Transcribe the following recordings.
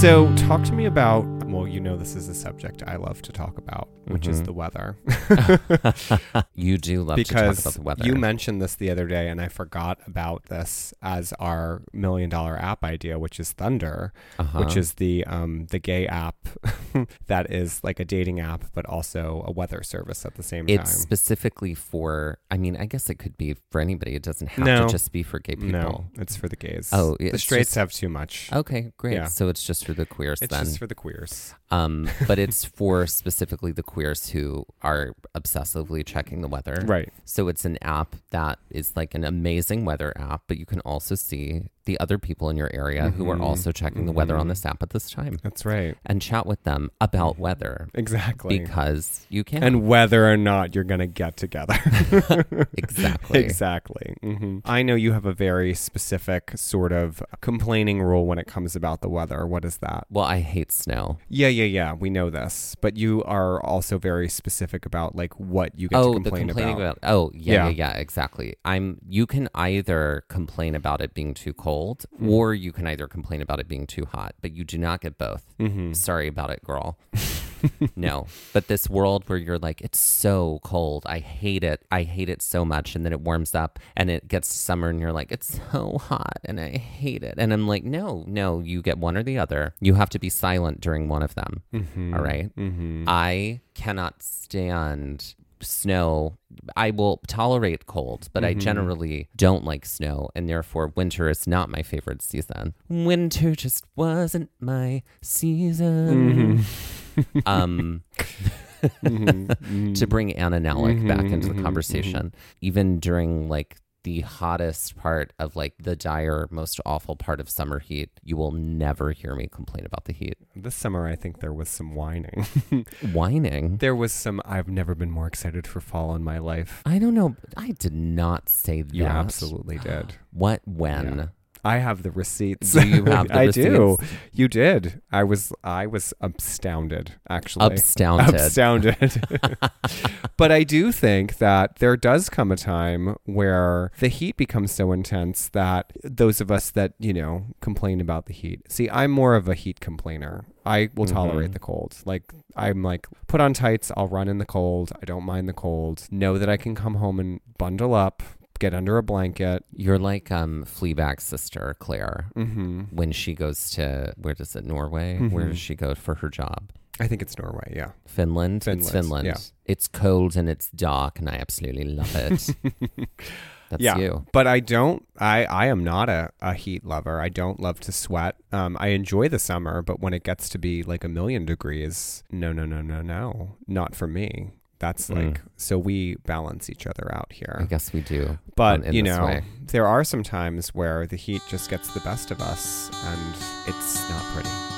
So, talk to me about well, you know, this is a subject I love to talk about, which mm-hmm. is the weather. you do love because to talk about the weather. You mentioned this the other day, and I forgot about this as our million dollar app idea, which is Thunder, uh-huh. which is the um, the gay app that is like a dating app, but also a weather service at the same it's time. It's specifically for. I mean, I guess it could be for anybody. It doesn't have no. to just be for gay people. No, it's for the gays. Oh, the straights just, have too much. Okay, great. Yeah. So it's just for the queers. It's then. just for the queers. Um, but it's for specifically the queers who are obsessively checking the weather. Right. So it's an app that is like an amazing weather app, but you can also see the other people in your area mm-hmm. who are also checking mm-hmm. the weather on mm-hmm. this app at this time. That's right. And chat with them about weather. Exactly. Because you can. And whether or not you're going to get together. exactly. Exactly. Mm-hmm. I know you have a very specific sort of complaining rule when it comes about the weather. What is that? Well, I hate snow. Yeah, yeah, yeah. We know this. But you are also very specific about like what you get oh, to complain the complaining about. about. Oh, yeah, yeah, yeah, yeah, exactly. I'm you can either complain about it being too cold cold, mm-hmm. or you can either complain about it being too hot, but you do not get both. Mm-hmm. Sorry about it, girl. no, but this world where you're like, it's so cold. I hate it. I hate it so much. And then it warms up and it gets summer and you're like, it's so hot and I hate it. And I'm like, no, no, you get one or the other. You have to be silent during one of them. Mm-hmm. All right? mm-hmm. I cannot stand snow. I will tolerate cold, but mm-hmm. I generally don't like snow, and therefore winter is not my favorite season. Winter just wasn't my season. Mm-hmm. um, mm-hmm. to bring Anna Nalick back into the mm-hmm. conversation, even during like the hottest part of like the dire, most awful part of summer heat, you will never hear me complain about the heat. This summer, I think there was some whining. whining? There was some, I've never been more excited for fall in my life. I don't know. I did not say that. You absolutely did. what, when? Yeah. I have the receipts. Do you have the I receipts? do. You did. I was I was astounded actually. Astounded. Astounded. but I do think that there does come a time where the heat becomes so intense that those of us that, you know, complain about the heat. See, I'm more of a heat complainer. I will mm-hmm. tolerate the cold. Like I'm like put on tights, I'll run in the cold. I don't mind the cold. Know that I can come home and bundle up, get under a blanket. You're like um Fleabag's sister Claire mm-hmm. when she goes to where does it Norway? Mm-hmm. Where does she go for her job? I think it's Norway. Yeah, Finland. Finland it's Finland. Yeah. It's cold and it's dark, and I absolutely love it. That's yeah, you. But I don't. I I am not a, a heat lover. I don't love to sweat. Um, I enjoy the summer, but when it gets to be like a million degrees, no, no, no, no, no, not for me. That's like mm. so we balance each other out here. I guess we do. But you know, way. there are some times where the heat just gets the best of us and it's not pretty.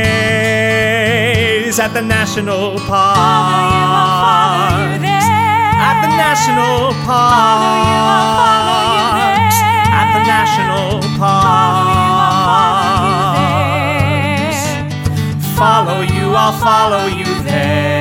gaze at the national park. At the national park. At the national park. Follow you, I'll follow you there.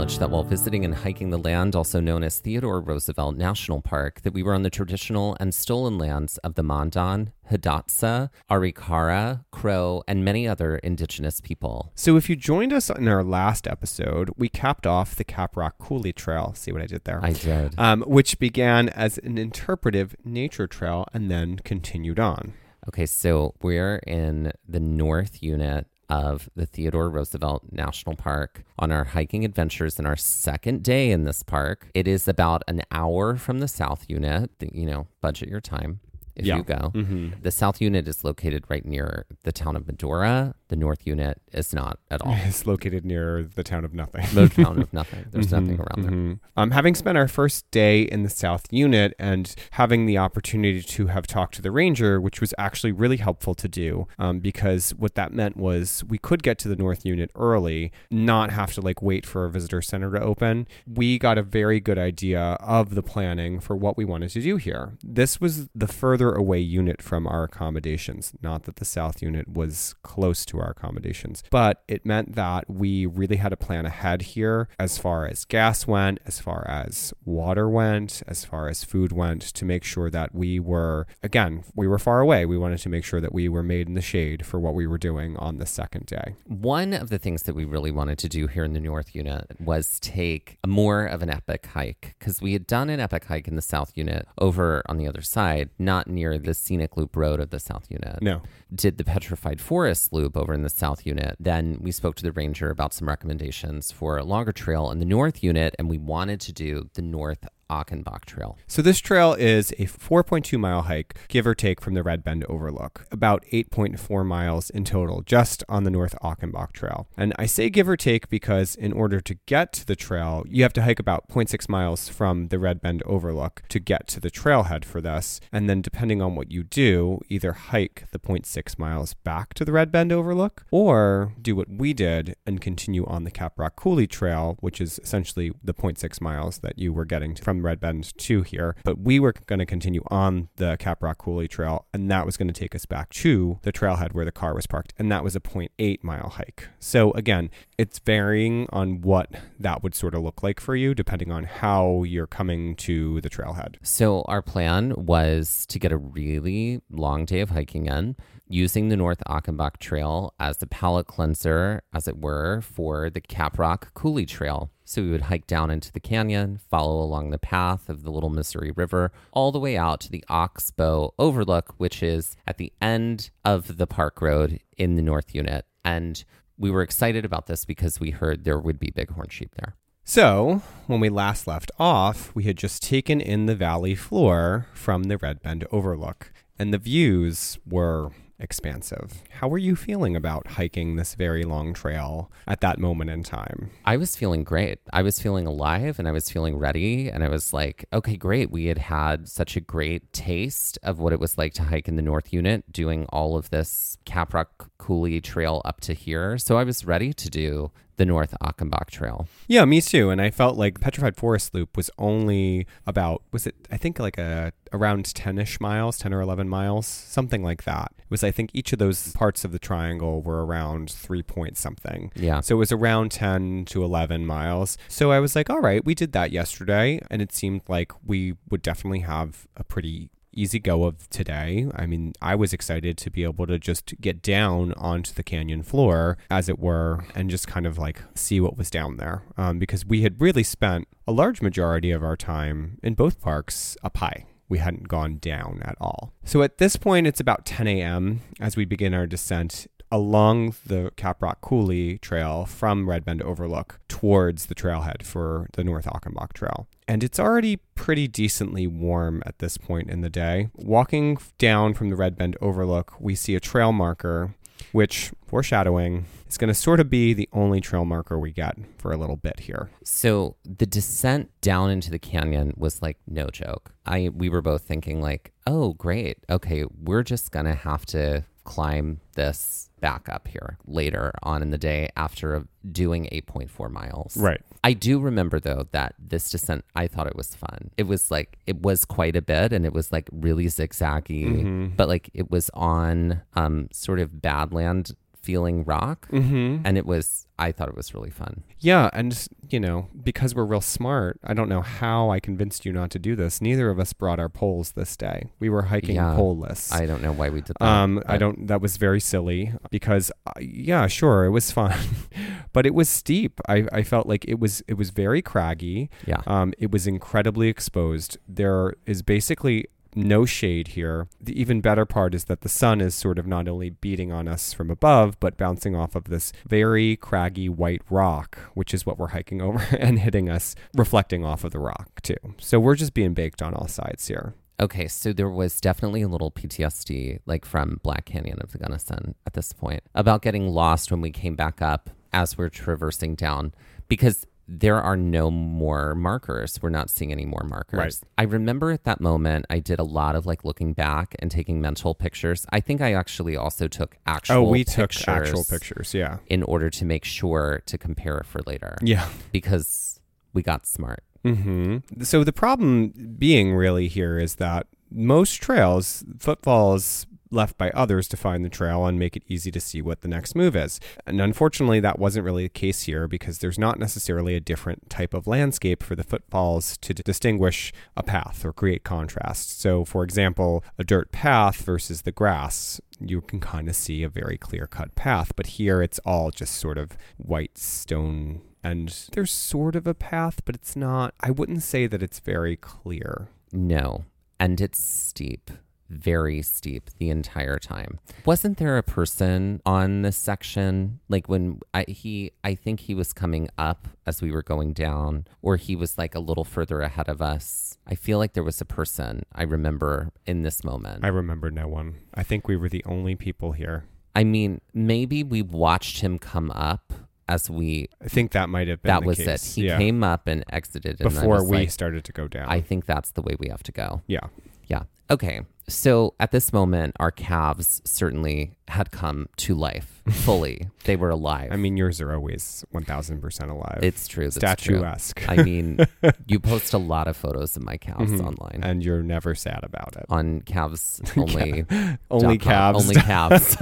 Acknowledge that while visiting and hiking the land, also known as Theodore Roosevelt National Park, that we were on the traditional and stolen lands of the Mandan, Hidatsa, Arikara, Crow, and many other indigenous people. So, if you joined us in our last episode, we capped off the Caprock Coulee Trail. See what I did there? I did. Um, which began as an interpretive nature trail and then continued on. Okay, so we're in the north unit of the Theodore Roosevelt National Park on our hiking adventures in our second day in this park. It is about an hour from the south unit. You know, budget your time if Yeah. you go. Mm-hmm. The south unit is located right near the town of Medora. The north unit is not at all. It's located near the town of Nothing. the town of nothing. There's Mhm, nothing around there. mhm. Um, having spent our first day in the South Unit and having the opportunity to have talked to the ranger, which was actually really helpful to do, um, because what that meant was we could get to the North Unit early, not have to like wait for a visitor center to open. We got a very good idea of the planning for what we wanted to do here. This was the further away unit from our accommodations. Not that the South Unit was close to our accommodations, but it meant that we really had to plan ahead here as far as gas went, as far as water went, as far as food went, to make sure that we were, again, we were far away. We wanted to make sure that we were made in the shade for what we were doing on the second day. One of the things that we really wanted to do here in the North Unit was take a more of an epic hike because we had done an epic hike in the South Unit over on the other side, not near the scenic loop road of the South Unit. No. Did the petrified forest loop over in the South Unit. Then we spoke to the ranger about some recommendations for a longer trail in the North Unit, and we wanted to do the North Achenbach Trail. So this trail is a 4.2 mile hike, give or take from the Red Bend Overlook, about 8.4 miles in total, just on the North Achenbach Trail. And I say give or take because in order to get to the trail, you have to hike about 0.6 miles from the Red Bend Overlook to get to the trailhead for this. And then depending on what you do, either hike the 0.6 miles back to the Red Bend Overlook or do what we did and continue on the Caprock Coulee Trail, which is essentially the 0.6 miles that you were getting from Red Bend to here. But we were going to continue on the Caprock Coulee Trail, and that was going to take us back to the trailhead where the car was parked, and that was a 0.8 mile hike. So again, it's varying on what that would sort of look like for you, depending on how you're coming to the trailhead. So our plan was to get a really long day of hiking in, using the North Achenbach Trail as the palate cleanser, as it were, for the Caprock Coulee Trail. So we would hike down into the canyon, follow along the path of the Little Missouri River, all the way out to the Oxbow Overlook, which is at the end of the park road in the North Unit. And we were excited about this because we heard there would be bighorn sheep there. So, when we last left off, we had just taken in the valley floor from the Red Bend Overlook, and the views were expansive. How were you feeling about hiking this very long trail at that moment in time? I was feeling great. I was feeling alive and I was feeling ready. And I was like, okay, great. We had had such a great taste of what it was like to hike in the North Unit, doing all of this Caprock Coulee Trail up to here. So I was ready to do the North Achenbach Trail. Yeah, me too. And I felt like Petrified Forest Loop was only about was it I think like a around 10ish miles, 10 or 11 miles, something like that. It was I think each of those parts of the triangle were around 3 point something. Yeah. So it was around 10 to 11 miles. So I was like, all right, we did that yesterday. And it seemed like we would definitely have a pretty easy go of today. I mean, I was excited to be able to just get down onto the canyon floor, as it were, and just kind of like see what was down there. Um, because we had really spent a large majority of our time in both parks up high. We hadn't gone down at all. So at this point, it's about 10 a.m. as we begin our descent along the Caprock Coulee Trail from Red Bend Overlook towards the trailhead for the North Achenbach Trail. And it's already pretty decently warm at this point in the day. Walking down from the Red Bend Overlook, we see a trail marker, which, foreshadowing, is going to sort of be the only trail marker we get for a little bit here. So the descent down into the canyon was like no joke. I we were both thinking like, "Oh, great. Okay, we're just going to have to climb this back up here later on in the day after doing 8.4 miles. Right. I do remember though that this descent, I thought it was fun. It was like, it was quite a bit and it was like really zigzaggy, Mm-hmm. but like it was on um, sort of badland feeling rock. Mm-hmm. And it was, I thought it was really fun. Yeah, and you know, because we're real smart, I don't know how I convinced you not to do this. Neither of us brought our poles this day. We were hiking Yeah. poleless. I don't know why we did that. Um, I don't. That was very silly because, uh, yeah, sure, it was fun, but it was steep. I, I felt like it was it was very craggy. Yeah. Um, it was incredibly exposed. There is basically no shade here. The even better part is that the sun is sort of not only beating on us from above, but bouncing off of this very craggy white rock, which is what we're hiking over, and hitting us, reflecting off of the rock too. So we're just being baked on all sides here. Okay, so there was definitely a little PTSD, like from Black Canyon of the Gunnison at this point, about getting lost when we came back up as we're traversing down because there are no more markers. We're not seeing any more markers. Right. I remember at that moment, I did a lot of like looking back and taking mental pictures. I think I actually also took actual Oh, we pictures took actual pictures. Yeah. in order to make sure to compare it for later Yeah. because we got smart. hmm So the problem being really here is that most trails, footfalls left by others to find the trail and make it easy to see what the next move is. And unfortunately, that wasn't really the case here because there's not necessarily a different type of landscape for the footfalls to distinguish a path or create contrast. So, for example, a dirt path versus the grass, you can kind of see a very clear cut path, but here it's all just sort of white stone. And there's sort of a path, but it's not, I wouldn't say that it's very clear. No. And it's steep, very steep the entire time. Wasn't there a person on this section like when I he I think he was coming up as we were going down or he was like a little further ahead of us. I feel like there was a person I remember in this moment. I remember no one. I think we were the only people here. I mean, maybe we watched him come up as we I think that might have been that was case. it. He yeah. came up and exited and before we like, started to go down. I think that's the way we have to go. yeah. Yeah. Okay. So at this moment, our calves certainly had come to life fully. they were alive. I mean, yours are always 1000% alive. it's true. That's true. I mean, you post a lot of photos of my calves Mhm. online. and you're never sad about it. on calves only. Only calves. Only calves.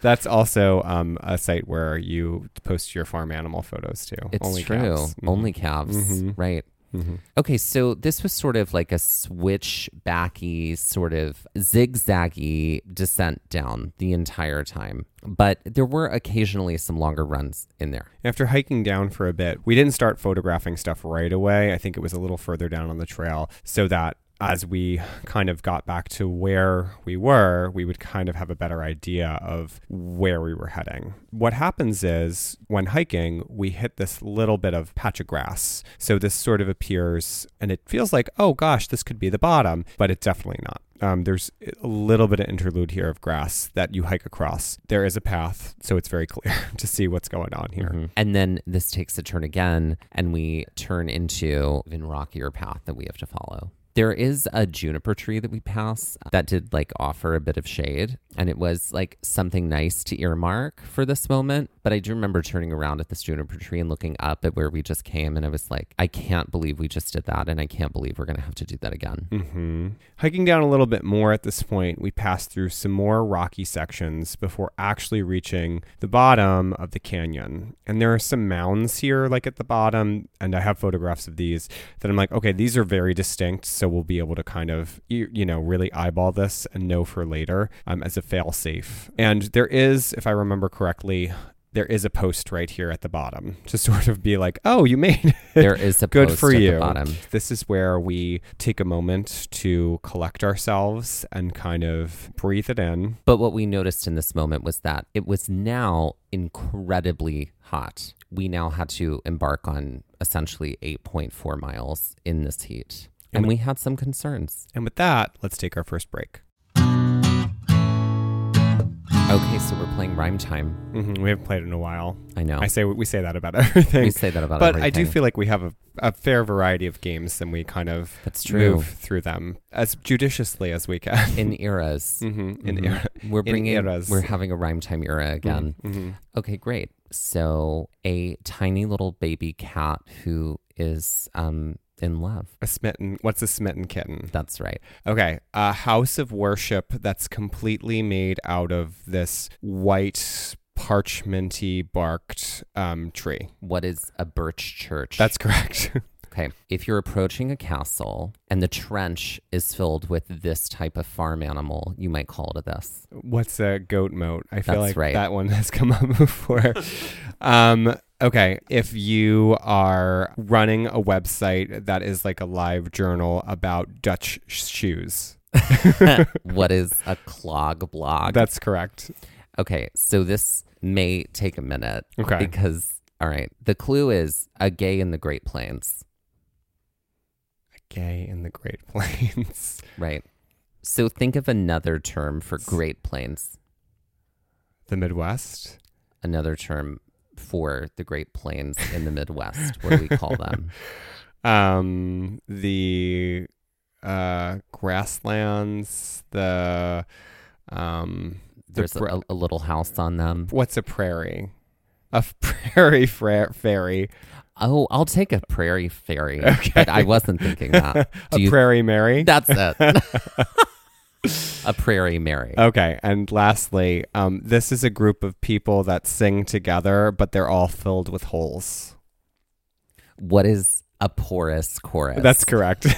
That's also um, a site where you post your farm animal photos too. It's Only true. calves. Mhm. Only calves. Mhm. Right. Mhm. Okay, so this was sort of like a switch backy, sort of zigzaggy descent down the entire time. But there were occasionally some longer runs in there. After hiking down for a bit, we didn't start photographing stuff right away. I think it was a little further down on the trail so that as we kind of got back to where we were, we would kind of have a better idea of where we were heading. What happens is when hiking, we hit this little bit of patch of grass. So this sort of appears and it feels like, oh gosh, this could be the bottom, but it's definitely not. Um, there's a little bit of interlude here of grass that you hike across. There is a path, so it's very clear to see what's going on here. Mhm. And then this takes a turn again, and we turn into an rockier path that we have to follow. There is a juniper tree that we pass that did like offer a bit of shade, and it was like something nice to earmark for this moment. But I do remember turning around at this juniper tree and looking up at where we just came, and I was like, I can't believe we just did that, and I can't believe we're gonna have to do that again. hmm Hiking down a little bit more at this point, we pass through some more rocky sections before actually reaching the bottom of the canyon. And there are some mounds here, like at the bottom, and I have photographs of these that I'm like, okay, these are very distinct. So we'll be able to kind of you, you know really eyeball this and know for later um, as a fail safe. And there is, if I remember correctly. There is a post right here at the bottom to sort of be like, "Oh, you made it. There is a Good post for at you. the bottom. This is where we take a moment to collect ourselves and kind of breathe it in. But what we noticed in this moment was that it was now incredibly hot. We now had to embark on essentially 8.4 miles in this heat. And And- we had some concerns. And with that, let's take our first break. Okay, so we're playing rhyme time. hmm We haven't played in a while. I know. I say we say that about everything. we say that about everything. but I do feel like we have a, a fair variety of games and we kind of That's true. move through them as judiciously as we can. in eras. hmm In Mhm. era. We're in eras. we're having a rhyme time era again. Mhm. Okay, great. So a tiny little baby cat who is um in love. A smitten. What's a smitten kitten? That's right. Okay, a house of worship that's completely made out of this white parchmenty barked um, tree. What is a birch church? That's correct. okay. If you're approaching a castle and the trench is filled with this type of farm animal, you might call it a this. What's a goat moat? I feel That's like right. that one has come up before. um, okay, if you are running a website that is like a live journal about Dutch shoes, what is a clog blog? that's correct. okay, so this may take a minute Okay. because all right, the clue is a gay in the Great Plains, A Gay in the Great Plains. right? So think of another term for Great Plains, the Midwest. another term for the Great Plains in the Midwest. what do we call them? um the uh grasslands the um the There's pra- a, a little house on them. what's a prairie a prairie fra- fairy Oh, I'll take a prairie fairy. Okay. I wasn't thinking that. a you prairie mary That's it. A prairie Mary. okay and lastly um this is a group of people that sing together but they're all filled with holes What is a porous chorus? that's correct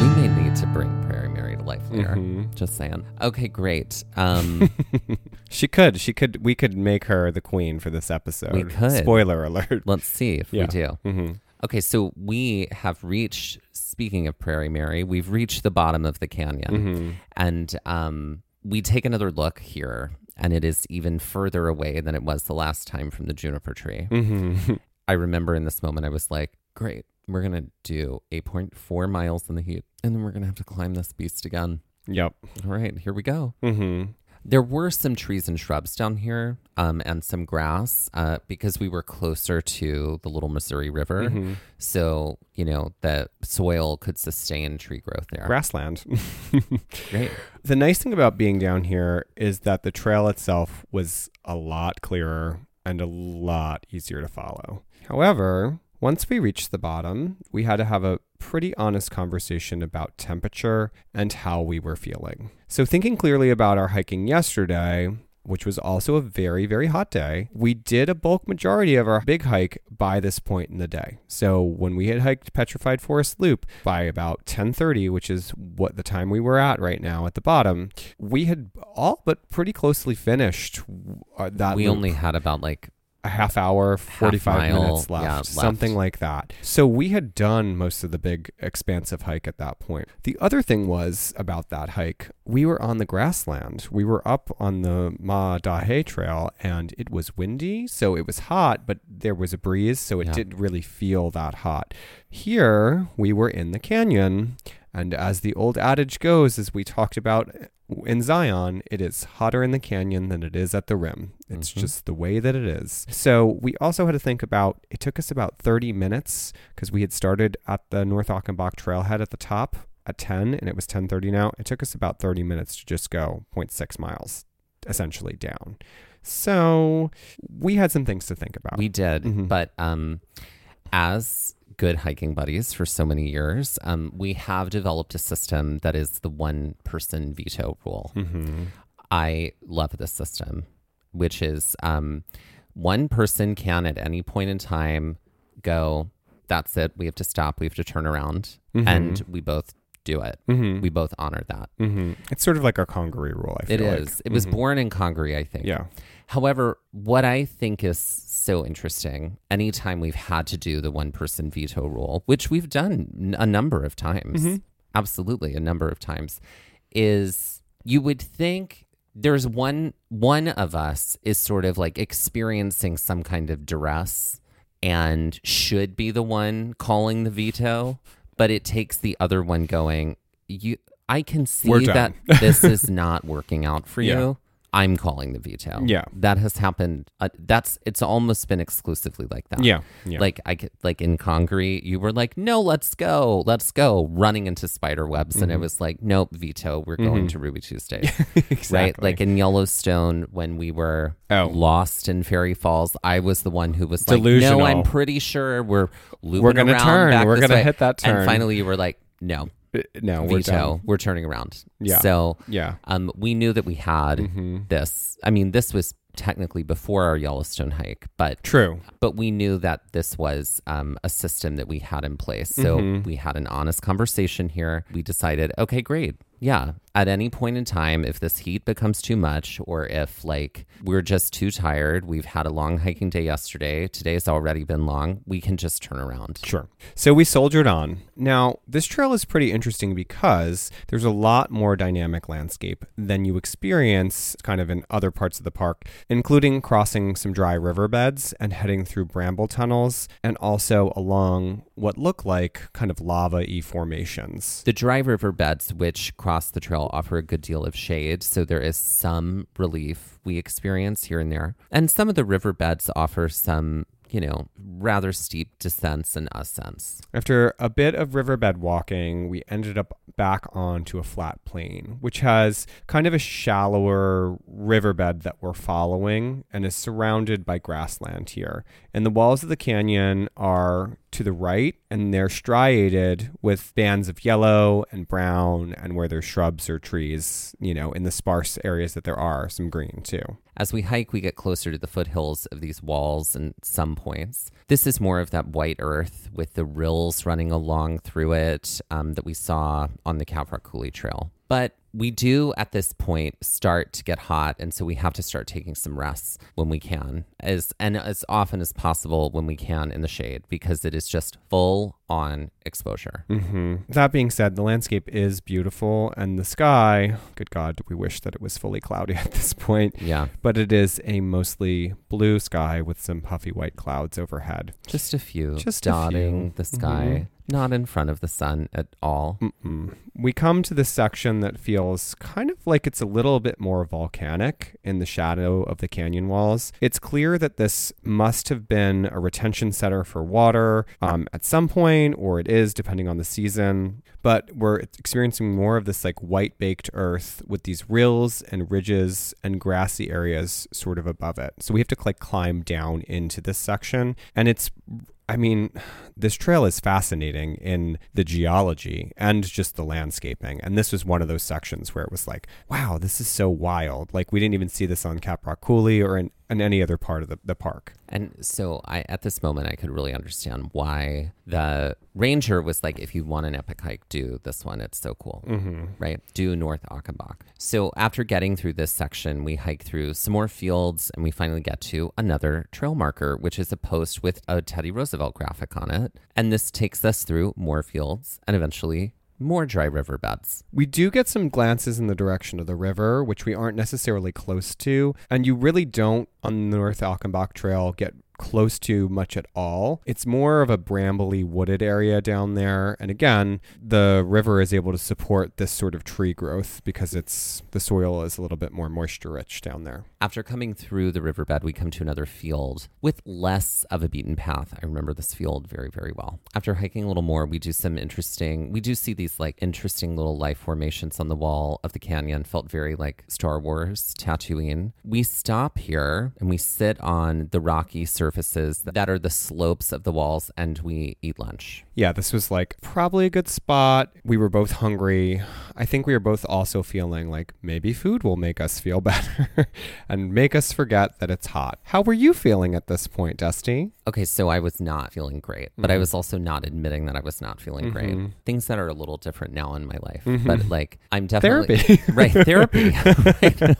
We may need to bring Prairie Mary to life later. Mhm. Just saying. Okay, great. Um, she could she could we could make her the queen for this episode We could. spoiler alert let's see if Yeah. we do. hmm Okay, so we have reached. Speaking of Prairie Mary, we've reached the bottom of the canyon, hmm and um, we take another look here, and it is even further away than it was the last time from the juniper tree. hmm I remember in this moment, I was like, great, we're going to do 8.4 miles in the heat, and then we're going to have to climb this beast again. Yep. All right, here we go. hmm There were some trees and shrubs down here um, and some grass uh, because we were closer to the Little Missouri River. Mhm. So, you know, the soil could sustain tree growth there. Grassland. Great. the nice thing about being down here is that the trail itself was a lot clearer and a lot easier to follow. However, once we reached the bottom, we had to have a pretty honest conversation about temperature and how we were feeling. So, thinking clearly about our hiking yesterday, which was also a very, very hot day, we did a bulk majority of our big hike by this point in the day. So when we had hiked Petrified Forest Loop by about 10:30, which is what the time we were at right now at the bottom, we had all but pretty closely finished uh, that we loop only had about like, a half hour, 45 mile, minutes left, yeah, left. something like that. So we had done most of the big expansive hike at that point. The other thing was about that hike, we were on the grassland. We were up on the Maah Daah Hey trail and it was windy, so it was hot, but there was a breeze, so it Yeah. didn't really feel that hot. Here, we were in the canyon, and as the old adage goes, as we talked about in Zion, it is hotter in the canyon than it is at the rim. It's Mhm. just the way that it is. So we also had to think about it took us about 30 minutes because we had started at the North Achenbach trailhead at the top at 10 and it was 10:30 now. It took us about 30 minutes to just go 0.6 miles essentially down. So we had some things to think about. we did. Mhm. But um, as good hiking buddies for so many years, um, we have developed a system that is the one person veto rule. hmm I love this system, which is um, one person can at any point in time go, that's it. We have to stop. We have to turn around. Mm-hmm. And we both do it. We both honor that. hmm It's sort of like our Congaree rule. I feel It like. is. It was born in Congaree, I think. Yeah. However, what I think is so interesting, anytime we've had to do the one person veto rule, which we've done a number of times, Mm-hmm. absolutely a number of times, is you would think there's one one of us is sort of like experiencing some kind of duress and should be the one calling the veto, but it takes the other one going, you I can see that this is not working out for Yeah. you. I'm calling the veto. Yeah. that has happened. Uh, that's it's almost been exclusively like that. Yeah. Yeah. Like I like in Congaree, you were like, "No, let's go, let's go," running into spider webs, and Mm-hmm. it was like, "Nope, veto. We're going to Ruby Tuesday." exactly. Right? Like in Yellowstone, when we were Oh. lost in Fairy Falls, I was the one who was like, Delusional. "No, I'm pretty sure we're looping We're gonna around turn. We're gonna way." hit that turn. And finally, you were like, "No, no, we're veto. done. We're turning around." Yeah. So Yeah. um, we knew that we had Mm-hmm. this. I mean, this was technically before our Yellowstone hike, but True. but we knew that this was um, a system that we had in place. So Mm-hmm. we had an honest conversation here. We decided, okay, great. Yeah. At any point in time, if this heat becomes too much, or if like we're just too tired, we've had a long hiking day yesterday, today's already been long, we can just turn around. Sure. So we soldiered on. Now, this trail is pretty interesting because there's a lot more dynamic landscape than you experience kind of in other parts of the park, including crossing some dry riverbeds and heading through bramble tunnels and also along what look like kind of lava e formations. The dry river beds, which cross the trail, offer a good deal of shade, so there is some relief we experience here and there. And some of the riverbeds offer some, you know, rather steep descents and ascents. After a bit of riverbed walking, we ended up back onto a flat plain, which has kind of a shallower riverbed that we're following and is surrounded by grassland here. And the walls of the canyon are to the right and they're striated with bands of yellow and brown and where there's shrubs or trees, you know, in the sparse areas that there are, some green too. As we hike, we get closer to the foothills of these walls and some points. This is more of that white earth with the rills running along through it um, that we saw on the Caprock Coulee Trail. But we do at this point start to get hot, and so we have to start taking some rests when we can, as and as often as possible when we can in the shade, because it is just full on exposure. hmm That being said, the landscape is beautiful, and the sky, good God, we wish that it was fully cloudy at this point. Yeah, But it is a mostly blue sky with some puffy white clouds overhead. just a few, Just dotting few. the sky, not in front of the sun at all. Mm-mm. We come to this section that feels kind of like it's a little bit more volcanic in the shadow of the canyon walls. It's clear that this must have been a retention center for water um, at some point, or it is, depending on the season. But we're experiencing more of this like white baked earth with these rills and ridges and grassy areas sort of above it. So we have to like climb down into this section, and it's I mean, this trail is fascinating in the geology and just the landscaping. And this was one of those sections where it was like, wow, this is so wild. Like, we didn't even see this on Caprock Coulee or in, in any other part of the, the park. And so I at this moment I could really understand why the ranger was like, if you want an epic hike, do this one. It's so cool. Mm-hmm. Right? Do North Achenbach. So after getting through this section, we hike through some more fields and we finally get to another trail marker, which is a post with a Teddy Roosevelt graphic on it. And this takes us through more fields and eventually more dry riverbeds. We do get some glances in the direction of the river, which we aren't necessarily close to. And you really don't, on the North Achenbach Trail, get close to much at all. It's more of a brambly wooded area down there. And again, the river is able to support this sort of tree growth because it's the soil is a little bit more moisture rich down there. After coming through the riverbed, we come to another field with less of a beaten path. I remember this field very, very well. After hiking a little more, we do some interesting, we do see these like interesting little life formations on the wall of the canyon. Felt very like Star Wars, Tatooine. We stop here and we sit on the rocky surfaces that are the slopes of the walls and we eat lunch. Yeah, this was like probably a good spot. We were both hungry. I think we were both also feeling like maybe food will make us feel better and make us forget that it's hot. How were you feeling at this point, Dusty? Okay, so I was not feeling great, but I mm-hmm. was also not admitting that I was not feeling great. Mm-hmm. Things that are a little different now in my life, mm-hmm. but like I'm definitely Therapy. right therapy. Right.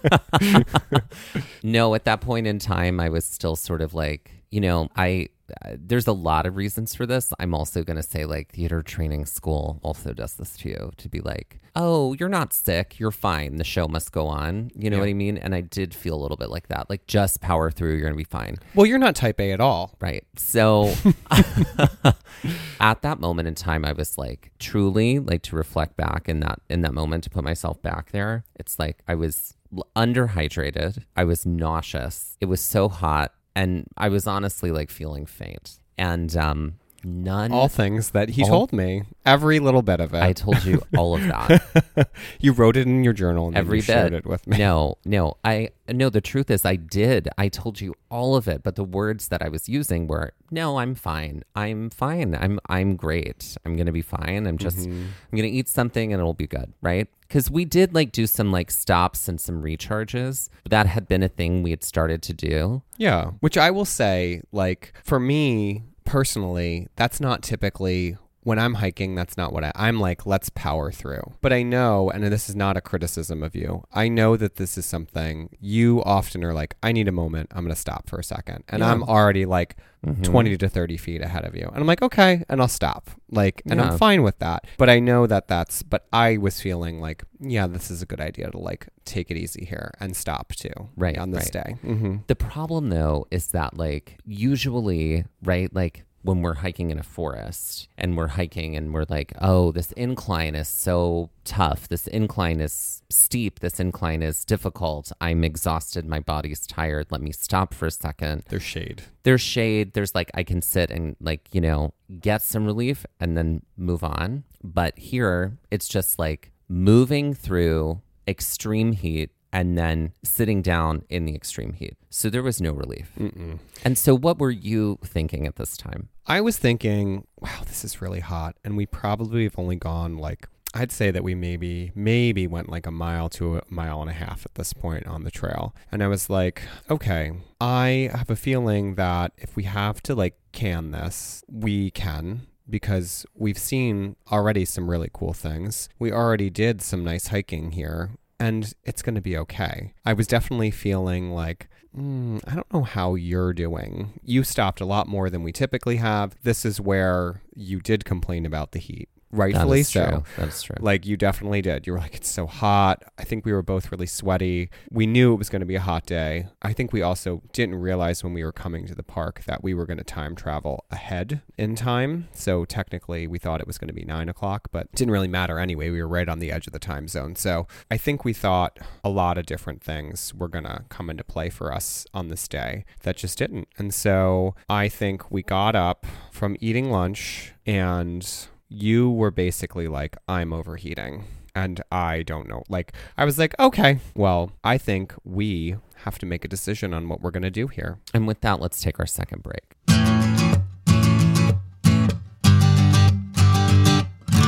no, at that point in time, I was still sort of like you know I. Uh, there's a lot of reasons for this. I'm also going to say, like, theater training school also does this to you to be like, oh, you're not sick. You're fine. The show must go on. You know what I mean? And I did feel a little bit like that. Like, just power through. You're going to be fine. Well, you're not type A at all. Right. So at that moment in time I was like truly like to reflect back in that in that moment to put myself back there. It's like I was underhydrated. I was nauseous. It was so hot and I was honestly like feeling faint. And um none All things that he All- told me, every little bit of it. I told you all of that. you wrote it in your journal and Every you shared bit. it with me. No, no. I no, the truth is I did. I told you all of it, but the words that I was using were, "No, I'm fine. I'm fine. I'm I'm great. I'm going to be fine. I'm just Mm-hmm. I'm going to eat something and it'll be good." Right? Cuz we did like do some like stops and some recharges. That had been a thing we had started to do. Yeah, which I will say, like for me personally, that's not typically when I'm hiking. That's not what I, I'm like. Let's power through. But I know, and this is not a criticism of you. I know that this is something you often are like. I need a moment. I'm gonna stop for a second, and I'm already like Mm-hmm. 20 to 30 feet ahead of you, and I'm like, okay, and I'll stop. Like, and Yeah. I'm fine with that. But I know that that's. But I was feeling like, yeah, this is a good idea to like take it easy here and stop too. Right, on this right. day. Mm-hmm. The problem though is that like usually, right, like when we're hiking in a forest and we're hiking and we're like, oh, this incline is so tough. This incline is steep. This incline is difficult. I'm exhausted. My body's tired. Let me stop for a second. There's shade. There's shade. There's like, I can sit and like, you know, get some relief and then move on. But here, it's just like moving through extreme heat and then sitting down in the extreme heat. So there was no relief. And so, what were you thinking at this time? I was thinking, wow, this is really hot. And we probably have only gone like, I'd say that we maybe, maybe went like a mile to a mile and a half at this point on the trail. And I was like, okay, I have a feeling that if we have to like can this, we can. Because we've seen already some really cool things. We already did some nice hiking here, and it's going to be okay. I was definitely feeling like, mm, I don't know how you're doing. You stopped a lot more than we typically have. This is where you did complain about the heat. Rightfully so. That is true. Like you definitely did. You were like, it's so hot. I think we were both really sweaty. We knew it was going to be a hot day. I think we also didn't realize when we were coming to the park that we were going to time travel ahead in time. So technically, we thought it was going to be nine o'clock, but it didn't really matter anyway. We were right on the edge of the time zone. So I think we thought a lot of different things were going to come into play for us on this day that just didn't. And so I think we got up from eating lunch and you were basically like, I'm overheating. And I don't know. Like, I was like, okay, well, I think we have to make a decision on what we're going to do here. and with that, let's take our second break.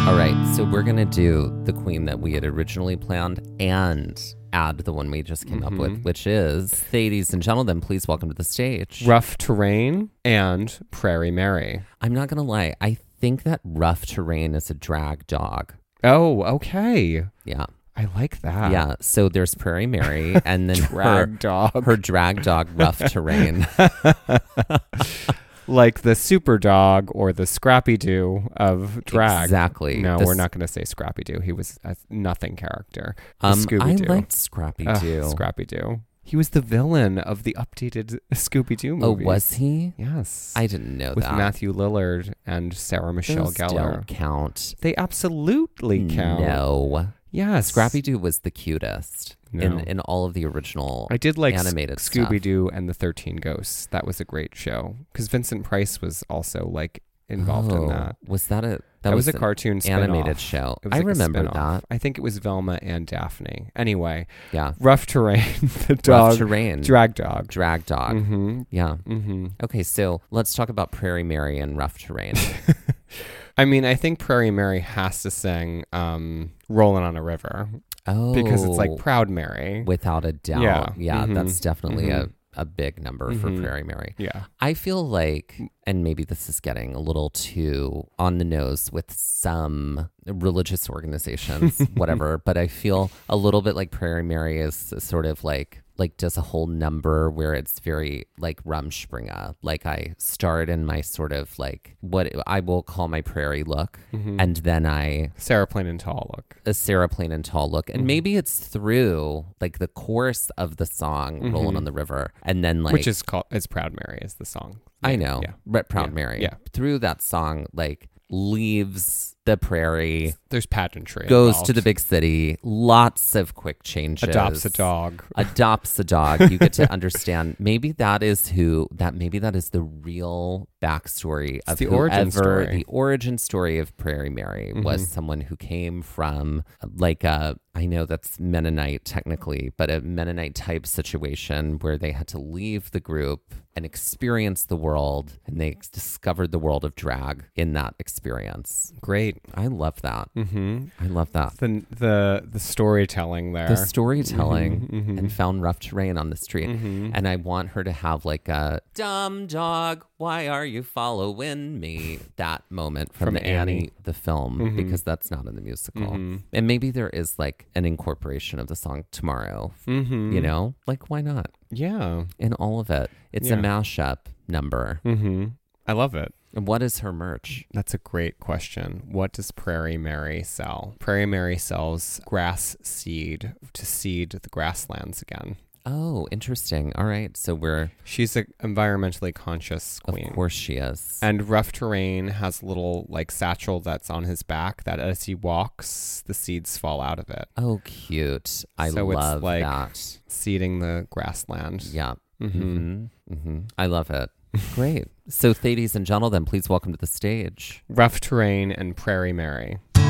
All right, so we're gonna do the queen that we had originally planned and add the one we just came up with, mm-hmm. which is, ladies and gentlemen, please welcome to the stage. Rough terrain and Prairie Mary. I'm not gonna lie, I think that rough terrain is a drag dog. Oh, okay. Yeah, I like that. yeah. So there's Prairie Mary, and then Drag her, dog. her drag dog, rough terrain. like the super dog or the Scrappy Doo of drag. Exactly. No, The we're not going to say Scrappy Doo. He was a nothing character. The Um, I liked Scrappy Doo. Scrappy Doo. He was the villain of the updated Scooby Doo movie. Oh, movie. was he? Yes. I didn't know with that. Matthew Lillard and Sarah Michelle Those Gellar. don't count. They absolutely count. No. Yes. Scrappy Doo was the cutest in, No. in all of the original. I did like animated Scooby Doo and the Thirteen Ghosts. That was a great show because Vincent Price was also like involved in Oh, that. Was that a That, was, a cartoon animated spin-off. show? Was I like remember that. I think it was Velma and Daphne. Anyway, Yeah. rough terrain. the Rough dog, terrain. drag dog. drag dog. Mm-hmm. Yeah. Mm-hmm. Okay, so let's talk about Prairie Mary and rough terrain. I mean, I think Prairie Mary has to sing um, "Rolling on a River" Oh, because it's like Proud Mary. without a doubt. Yeah. Yeah, Mhm. that's definitely a, a big number for Mhm. Prairie Mary. Yeah. I feel like, and maybe this is getting a little too on the nose with some religious organizations, whatever, but I feel a little bit like Prairie Mary is sort of like, like does a whole number where it's very like Rumspringa. Like I start in my sort of like what I will call my prairie look, Mm-hmm. and then I Sarah Plain and Tall look. a Sarah Plain and Tall look, and maybe it's through like the course of the song "Rolling on the River," and then like Which is called it's Proud Mary is the song. I know, Yeah. Proud Yeah. Mary. Yeah. Through that song, like leaves the prairie, There's pageantry. goes involved. to the big city, lots of quick changes. adopts a dog. Adopts a dog. You get to understand. Maybe that is who that. Maybe that is the real backstory of the origin story. The origin story of Prairie Mary was Mm-hmm. someone who came from like a. I know that's Mennonite technically, but a Mennonite type situation where they had to leave the group and experience the world, and they discovered the world of drag in that experience. Great. I love that. Mm-hmm. I love that. The the the storytelling there. The storytelling Mhm, mhm. and found rough terrain on the street. Mhm. And I want her to have like a dumb dog, why are you following me? That moment from, From the Annie. Annie. the film, Mhm. because that's not in the musical. Mhm. And maybe there is like an incorporation of the song tomorrow. Mm-hmm. You know? Like why not? Yeah. In all of it. It's a mashup number. Mm-hmm. I love it. And what is her merch? That's a great question. What does Prairie Mary sell? Prairie Mary sells grass seed to seed the grasslands again. Oh, interesting. All right. So we're She's an environmentally conscious queen. of course she is. And Rough Terrain has a little like satchel that's on his back that as he walks, the seeds fall out of it, oh cute. I So it's love like- that. seeding the grassland. Yeah. Mm-hmm. Mm-hmm. Mm-hmm. I love it. Great. So, ladies and gentlemen, please welcome to the stage. Rough Terrain and Prairie Mary. Okay,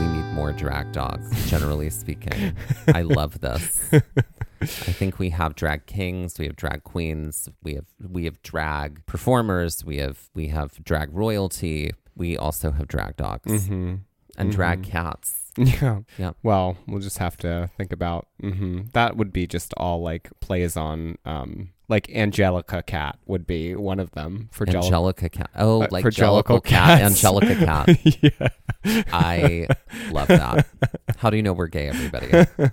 we need more drag dogs, generally speaking. I love this. I think we have drag kings, we have drag queens, we have we have drag performers, we have we have drag royalty, we also have drag dogs Mm-hmm. and drag cats. Yeah. Yeah. Well, we'll just have to think about hmm that would be just all like plays on um like Angelica Cat would be one of them for Angelica cat. Oh, Uh, like Jellicle Jellicle cat. Angelica cat. yeah. I love that. How do you know we're gay, everybody?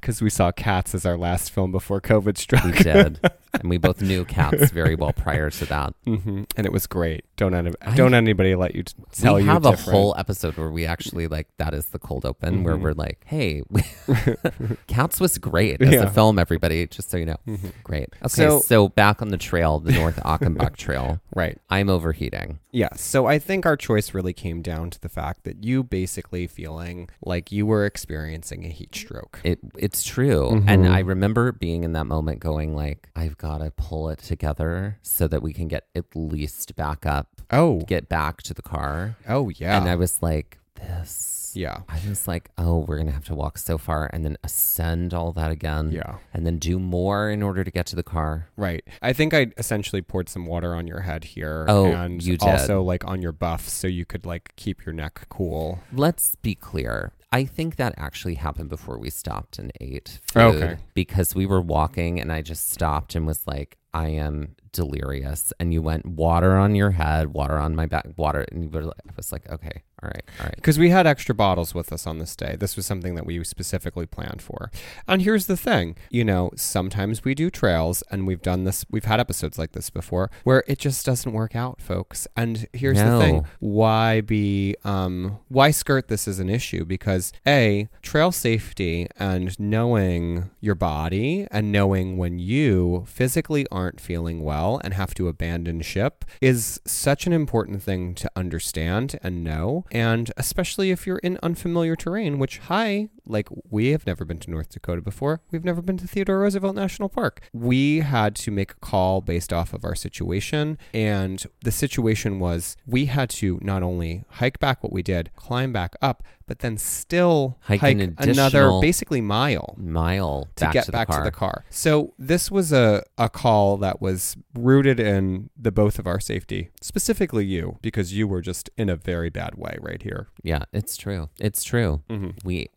Because we saw Cats as our last film before COVID struck. We did. And we both knew cats very well prior to that. hmm And it was great. Don't any- I- don't anybody let you t- tell we you We have a whole episode where we actually like that is the cold open where Mhm. we're like, hey, Cats was great as Yeah. a film, everybody, just so you know. Mhm. Great. Okay, so, So- back on the trail, the North Achenbach Trail. Right. I'm overheating. Yeah. So I think our choice really came down to the fact that you basically feeling like you were experiencing a heat stroke. It it's true. And Mhm. I remember being in that moment going like, I've got to pull it together so that we can get at least back up, Oh. get back to the car. Oh yeah. And I was like, this. yeah. I was like, oh, we're going to have to walk so far and then ascend all that again. Yeah. And then do more in order to get to the car. Right. I think I essentially poured some water on your head here. Oh, and you did. also like on your buff so you could like keep your neck cool. Let's be clear. I think that actually happened before we stopped and ate oh, food Okay. because we were walking and I just stopped and was like, I am delirious. And you went water on your head, water on my back, water. And you were like, I was like, okay, all right, all right. Because we had extra bottles with us on this day. This was something that we specifically planned for. And here's the thing you know, sometimes we do trails, and we've done this, we've had episodes like this before where it just doesn't work out, folks. And here's the thing why be, um, why skirt this as an issue? Because A, trail safety and knowing your body and knowing when you physically aren't feeling well and have to abandon ship is such an important thing to understand and know. And especially if you're in unfamiliar terrain, which, hi, Like, we have never been to North Dakota before. We've never been to Theodore Roosevelt National Park. We had to make a call based off of our situation. And the situation was we had to not only hike back what we did, climb back up, but then still Hike hike, an another basically mile Mile to back get to back car. to the car. So this was a, a call that was rooted in the both of our safety, specifically you, because you were just in a very bad way right here. Yeah, it's true. It's true. Mhm. We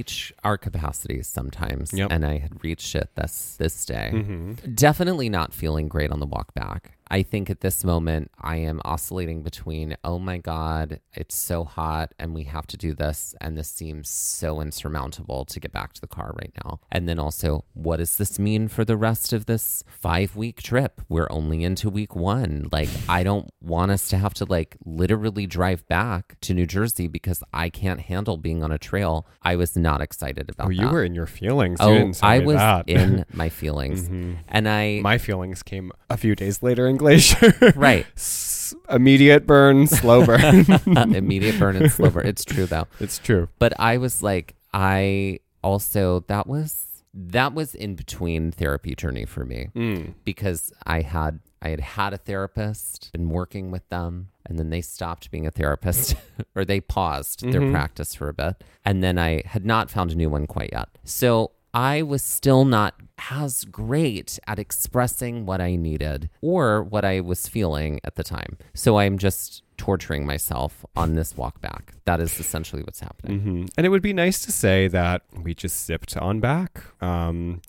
reach our capacities sometimes, Yep. and I had reached it this this day. Mm-hmm. Definitely not feeling great on the walk back. I think at this moment I am oscillating between, oh my God, it's so hot and we have to do this. And this seems so insurmountable to get back to the car right now. And then also, what does this mean for the rest of this five week trip? We're only into week one. Like, I don't want us to have to like literally drive back to New Jersey because I can't handle being on a trail. I was not excited about Oh, you that. were in your feelings. you Oh, didn't I was in my feelings. Mhm. And I, My feelings came a few days later in Glacier. right. S- Immediate burn, slow burn. immediate burn and slow burn. It's true though. it's true. But I was like, I also that was that was in between therapy journey for me Mm. because I had I had had a therapist, been working with them, and then they stopped being a therapist or they paused their Mhm. practice for a bit. And then I had not found a new one quite yet. So I was still not as great at expressing what I needed or what I was feeling at the time. So I'm just torturing myself on this walk back. That is essentially what's happening. hmm And it would be nice to say that we just zipped on back. Um,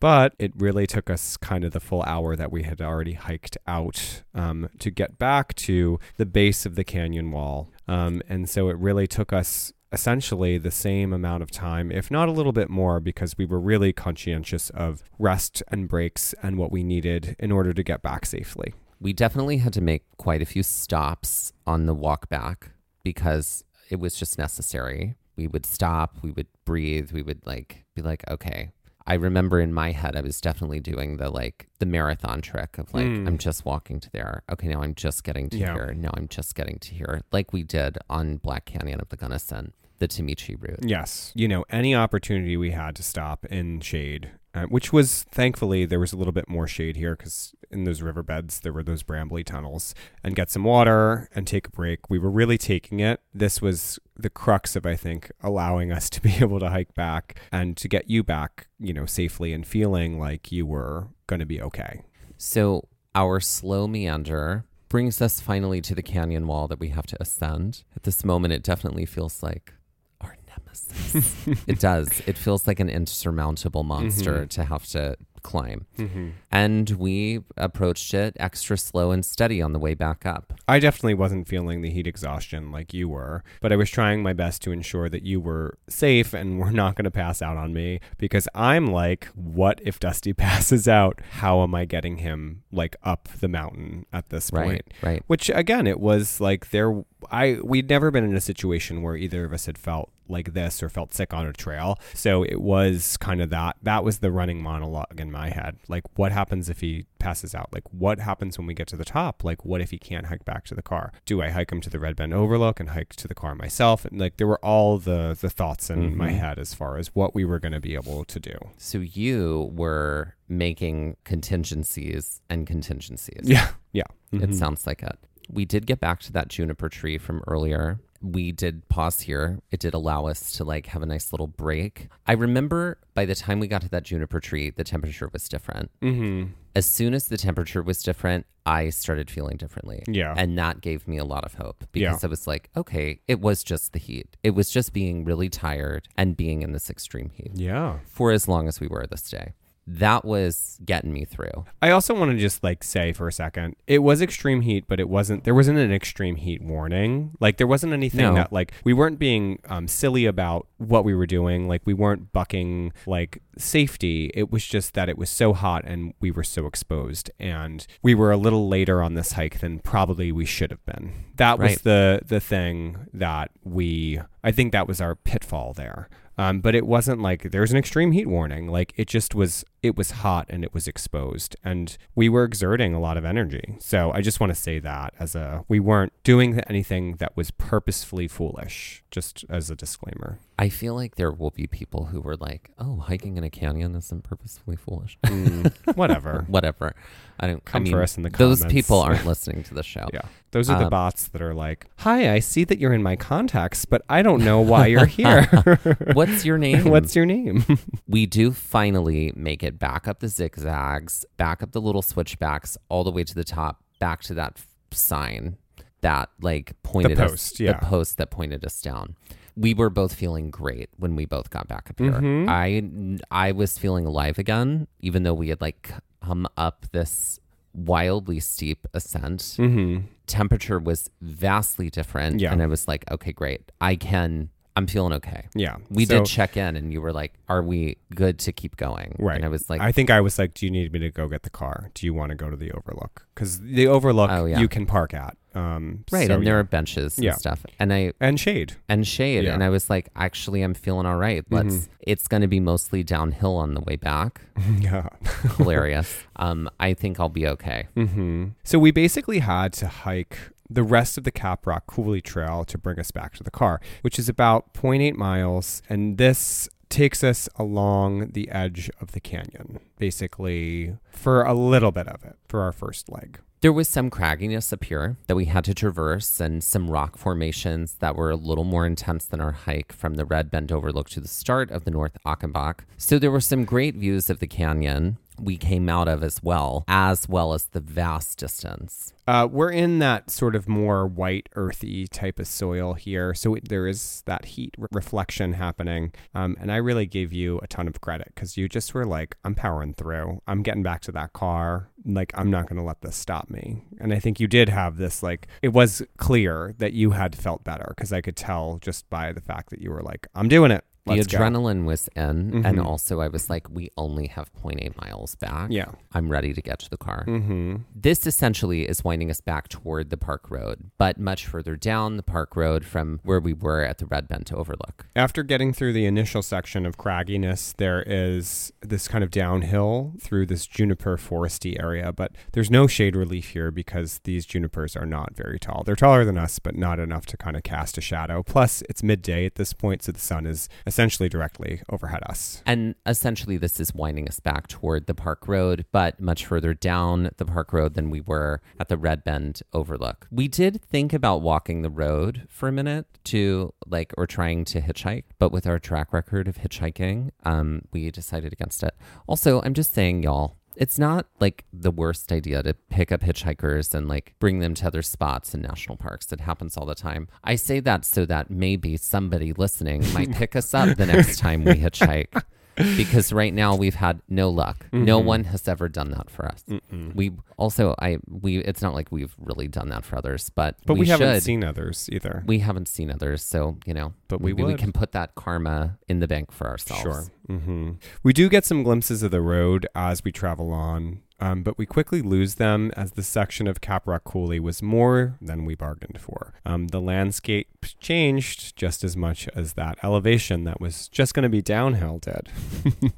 but it really took us kind of the full hour that we had already hiked out um, to get back to the base of the canyon wall. Um, and so it really took us essentially the same amount of time, if not a little bit more, because we were really conscientious of rest and breaks and what we needed in order to get back safely. We definitely had to make quite a few stops on the walk back because it was just necessary. We would stop, we would breathe, we would like be like, okay. I remember in my head I was definitely doing the like the marathon trick of like Mm. I'm just walking to there. Okay, now I'm just getting to Yeah. here. Now I'm just getting to here. Like we did on Black Canyon of the Gunnison, the Tomichi route. Yes. You know, any opportunity we had to stop in shade, uh, which was thankfully there was a little bit more shade here because in those riverbeds there were those brambly tunnels and get some water and take a break. We were really taking it. This was the crux of, I think, allowing us to be able to hike back and to get you back, you know, safely and feeling like you were going to be okay. So our slow meander brings us finally to the canyon wall that we have to ascend. At this moment, it definitely feels like nemesis. it does. It feels like an insurmountable monster mm-hmm. to have to climb. Mm-hmm. And we approached it extra slow and steady on the way back up. I definitely wasn't feeling the heat exhaustion like you were, but I was trying my best to ensure that you were safe and were not going to pass out on me because I'm like, what if Dusty passes out? How am I getting him like up the mountain at this Right. point? Right. Which again, it was like there I we'd never been in a situation where either of us had felt like this or felt sick on a trail. So it was kind of that that was the running monologue in my head. Like what happens if he passes out? Like what happens when we get to the top? Like what if he can't hike back to the car? Do I hike him to the Red Bend Overlook and hike to the car myself? And like there were all the the thoughts in my Mhm. head as far as what we were going to be able to do. So you were making contingencies and contingencies. Yeah. Yeah. It Mhm. sounds like it. We did get back to that juniper tree from earlier. We did pause here. It did allow us to like have a nice little break. I remember by the time we got to that juniper tree, the temperature was different. Mhm. As soon as the temperature was different, I started feeling differently. Yeah. And that gave me a lot of hope Yeah. because I was like, okay, it was just the heat. It was just being really tired and being in this extreme heat Yeah. for as long as we were this day. That was getting me through. I also want to just like say for a second, it was extreme heat, but it wasn't. There wasn't an extreme heat warning. Like there wasn't anything No. that like we weren't being um, silly about what we were doing. Like we weren't bucking like safety. It was just that it was so hot and we were so exposed, and we were a little later on this hike than probably we should have been. That was the the thing that we. I think that was our pitfall there. Um, but it wasn't like there's an extreme heat warning. Like it just was it was hot and it was exposed and we were exerting a lot of energy. So I just want to say that as a we weren't doing anything that was purposefully foolish, just as a disclaimer. I feel like there will be people who were like, "Oh, hiking in a canyon isn't purposefully foolish." Mm, whatever. Whatever. I don't. Come I mean, for us in the comments. those people aren't listening to the show. Yeah. Those are the Um, bots that are like, "Hi, I see that you're in my contacts, but I don't know why you're here. What's your name? What's your name?" we do finally make it back up the zigzags, back up the little switchbacks, all the way to the top, back to that sign that like pointed post, us, yeah. the post that pointed us down. We were both feeling great when we both got back up here. Mhm. I I was feeling alive again, even though we had like come up this wildly steep ascent. mm-hmm. Temperature was vastly different, Yeah. and I was like, okay, great, I can. I'm feeling okay. Yeah. We So- did check in, and you were like, "Are we good to keep going?" Right. And I was like, I think I was like, "Do you need me to go get the car? Do you want to go to the Overlook? Because the Overlook Oh, yeah. you can park at, um, "Right." so, and there yeah. are benches and Yeah. stuff, and I and shade. and shade, and I was like, "Actually, I'm feeling all right. Let's." Mhm. It's going to be mostly downhill on the way back. yeah. Hilarious. um, I think I'll be okay. hmm So we basically had to hike the rest of the Cap Rock Cooley Trail to bring us back to the car, which is about 0.8 miles, and this takes us along the edge of the canyon, basically for a little bit of it for our first leg. There was some cragginess up here that we had to traverse, and some rock formations that were a little more intense than our hike from the Red Bend Overlook to the start of the North Achenbach. So there were some great views of the canyon we came out of as well, as well as the vast distance. Uh, we're in that sort of more white, earthy type of soil here. So it, there is that heat re- reflection happening. Um, and I really gave you a ton of credit because you just were like, I'm powering through. I'm getting back to that car. Like, I'm not going to let this stop me. And I think you did have this, like, it was clear that you had felt better because I could tell just by the fact that you were like, I'm doing it. The Let's go." adrenaline was in, and Mhm. also I was like, we only have 0.8 miles back. Yeah. I'm ready to get to the car. Mm-hmm. This essentially is winding us back toward the park road, but much further down the park road from where we were at the Red Bend to Overlook. After getting through the initial section of cragginess, there is this kind of downhill through this juniper foresty area, but there's no shade relief here because these junipers are not very tall. They're taller than us, but not enough to kind of cast a shadow. Plus, it's midday at this point, so the sun is essentially directly overhead us. And essentially, this is winding us back toward the park road, but much further down the park road than we were at the Red Bend Overlook. We did think about walking the road for a minute to like, or trying to hitchhike, but with our track record of hitchhiking, um, we decided against it. Also, I'm just saying, y'all. It's not like the worst idea to pick up hitchhikers and like bring them to other spots in national parks. It happens all the time. I say that so that maybe somebody listening might pick us up the next time we hitchhike. Because right now we've had no luck. No Mm-hmm. one has ever done that for us. We also I we it's not like we've really done that for others, but But we, we, haven't should. seen others either. we haven't seen others, so you know. But we maybe we can put that karma in the bank for ourselves. Sure. Mm-hmm. We do get some glimpses of the road as we travel on, um, but we quickly lose them as the section of Caprock Coulee was more than we bargained for. Um, the landscape changed just as much as that elevation that was just going to be downhill did.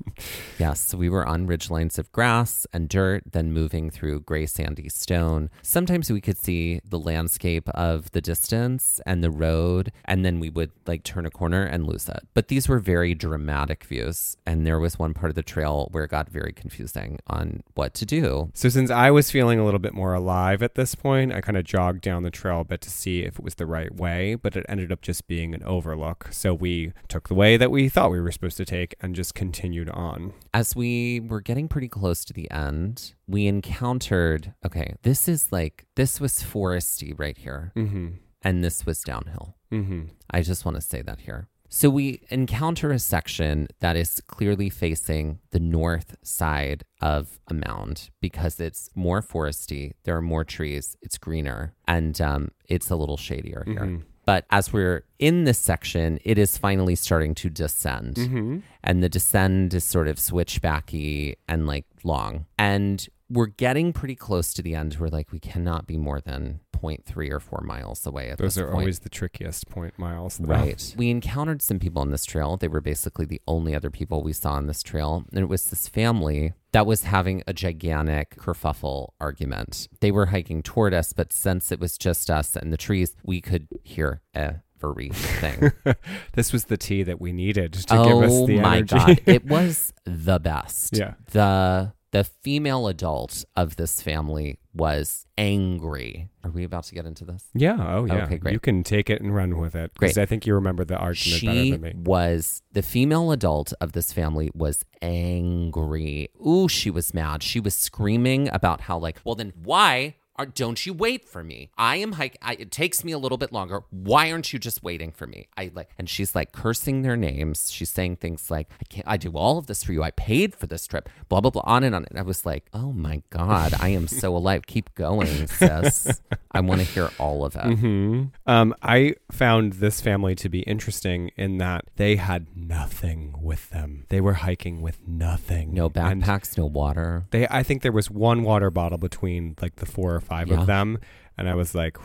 Yes, we were on ridge lines of grass and dirt, then moving through gray sandy stone. Sometimes we could see the landscape of the distance and the road, and then we would like turn a corner and lose it. But these were very dramatic views, and there was one part of the trail where it got very confusing on what to do. So, since I was feeling a little bit more alive at this point, I kind of jogged down the trail a bit to see if it was the right way, but it ended up just being an overlook. So, we took the way that we thought we were supposed to take and just continued on. As we were getting pretty close to the end, we encountered okay, this is like, this was foresty right here, Mm-hmm. and this was downhill. Mm-hmm. I just want to say that here. So we encounter a section that is clearly facing the north side of a mound because it's more foresty. There are more trees. It's greener, and um, it's a little shadier here. Mhm. But as we're in this section, it is finally starting to descend, Mm-hmm. and the descend is sort of switchbacky and like long. And we're getting pretty close to the end. We're like, we cannot be more than 0.3 or 4 miles away at Those this are point. always the trickiest point miles. though. Right. We encountered some people on this trail. They were basically the only other people we saw on this trail. And it was this family that was having a gigantic kerfuffle argument. They were hiking toward us, but since it was just us and the trees, we could hear a everything. this was the tea that we needed to oh give us oh the energy. my god. It was the best. Yeah. The the female adult of this family was angry. Are we about to get into this? yeah. Oh, yeah. Okay, great. You can take it and run with it because I think you remember the argument better than me. was the female adult of this family was angry. Ooh, she was mad. She was screaming about how like, well then why don't you wait for me? I am hike. I, it takes me a little bit longer. Why aren't you just waiting for me? I like, and she's like cursing their names. She's saying things like, "I can't. I do all of this for you. I paid for this trip." Blah blah blah. On and on. And I was like, "Oh my god, I am so alive. Keep going, sis. I want to hear all of it." hmm Um, I found this family to be interesting in that they had nothing with them. They were hiking with nothing. No And backpacks, no water. They, I think there was one water bottle between like the four or five Yeah. of them, and I was like,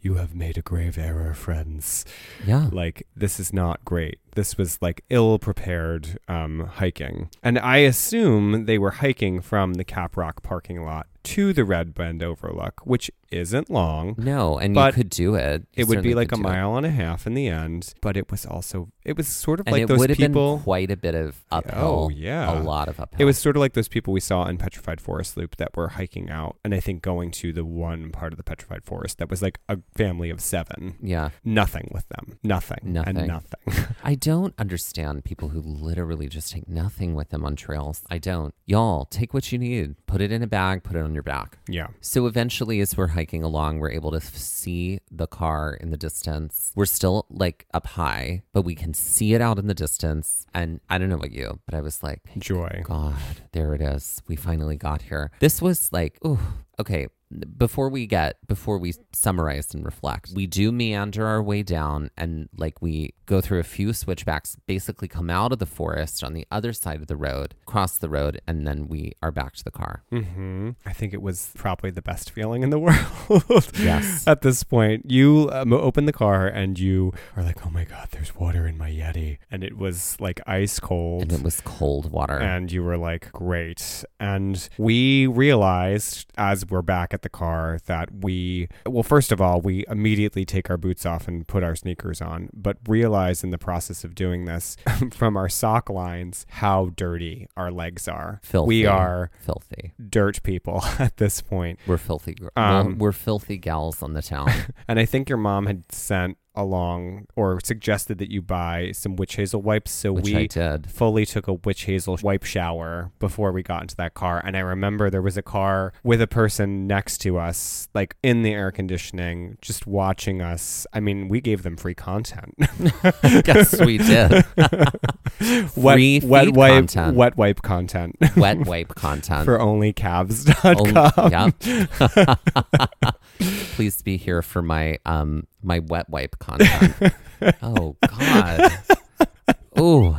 "You have made a grave error, friends. Yeah. Like this is not great. This was like ill prepared um, hiking, and I assume they were hiking from the Caprock parking lot to the Red Bend Overlook, which isn't long. No, and you could do it. You It would be like a do it. mile and a half in the end, but it was also it was sort of And like it those would have people. been quite a bit of uphill. Oh, yeah. a lot of uphill. It was sort of like those people we saw in Petrified Forest Loop that were hiking out, and I think going to the one part of the Petrified Forest that was like a family of seven. yeah. Nothing with them. Nothing. Nothing. And nothing. I don't understand people who literally just take nothing with them on trails. I don't. Y'all, take what you need. Put it in a bag, put it on your back. yeah. So eventually, as we're hiking along, we're able to f- see the car in the distance. We're still like up high, but we can see it out in the distance. And I don't know about you, but I was like, Joy. God, there it is. We finally got here. This was like, oh, okay. Before we get, before we summarize and reflect, we do meander our way down and like we go through a few switchbacks, basically come out of the forest on the other side of the road, cross the road, and then we are back to the car. hmm I think it was probably the best feeling in the world. Yes. At this point, you um, open the car and you are like, "Oh my god, there's water in my Yeti," and it was like ice cold. And it was cold water. and you were like, great. And we realized as we're back at the car that we, well, first of all, we immediately take our boots off and put our sneakers on, but realize in the process of doing this from our sock lines how dirty our legs are. filthy. We are filthy. dirt people at this point. We're filthy. Um, well, we're filthy gals on the town. And I think your mom had sent along or suggested that you buy some witch hazel wipes. So which we fully took a witch hazel wipe shower before we got into that car. And I remember there was a car with a person next to us, like in the air conditioning, just watching us. I mean, we gave them free content. yes, we did. Free wet, wet wipe, content. wet wipe content Wet wipe content. for onlycavs.com. Oh, yeah. Please be here for my um my wet wipe content. oh God. Ooh.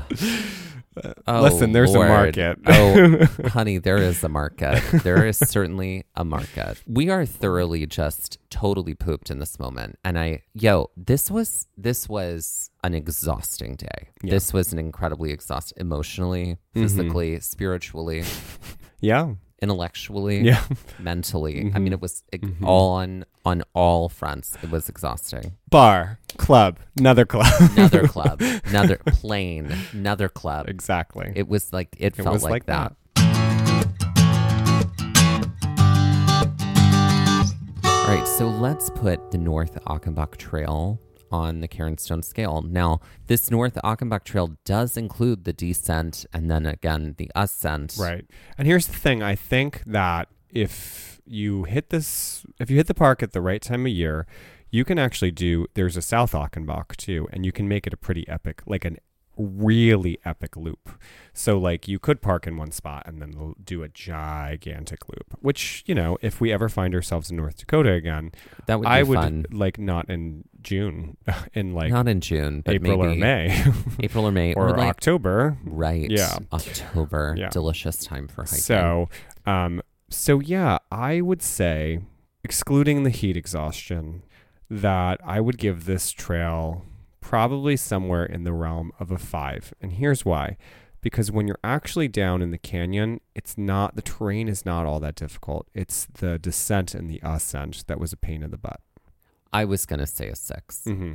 Oh, Listen, there's a market. oh, honey, there is a market. There is certainly a market. We are thoroughly just totally pooped in this moment. And I, yo, this was this was an exhausting day. Yeah. This was an incredibly exhausting, emotionally, Mhm. physically, spiritually, Yeah. Intellectually Yeah. mentally. I Mhm. mean, it was ex- Mhm. all on on all fronts. It was exhausting. Bar, club, another club. Another club, another plane, another club. exactly. It was like it, It felt like, like that. All right, so let's put the North Achenbach Trail on the Cairnstone scale. Now, this North Achenbach Trail does include the descent and then again the ascent. Right. And here's the thing I think that if you hit this, if you hit the park at the right time of year, you can actually do, there's a South Achenbach too, and you can make it a pretty epic, like an really epic loop. So, like, you could park in one spot and then do a gigantic loop, which, you know, if we ever find ourselves in North Dakota again, That would be I would fun. like not in June, in like Not in June, but April maybe or May April or May or like October. right. Yeah. October. Yeah. Delicious time for hiking. So, um, so yeah, I would say excluding the heat exhaustion, that I would give this trail probably somewhere in the realm of a five. And here's why. Because when you're actually down in the canyon, it's not, the terrain is not all that difficult. It's the descent and the ascent that was a pain in the butt. I was going to say a 6 Mm-hmm.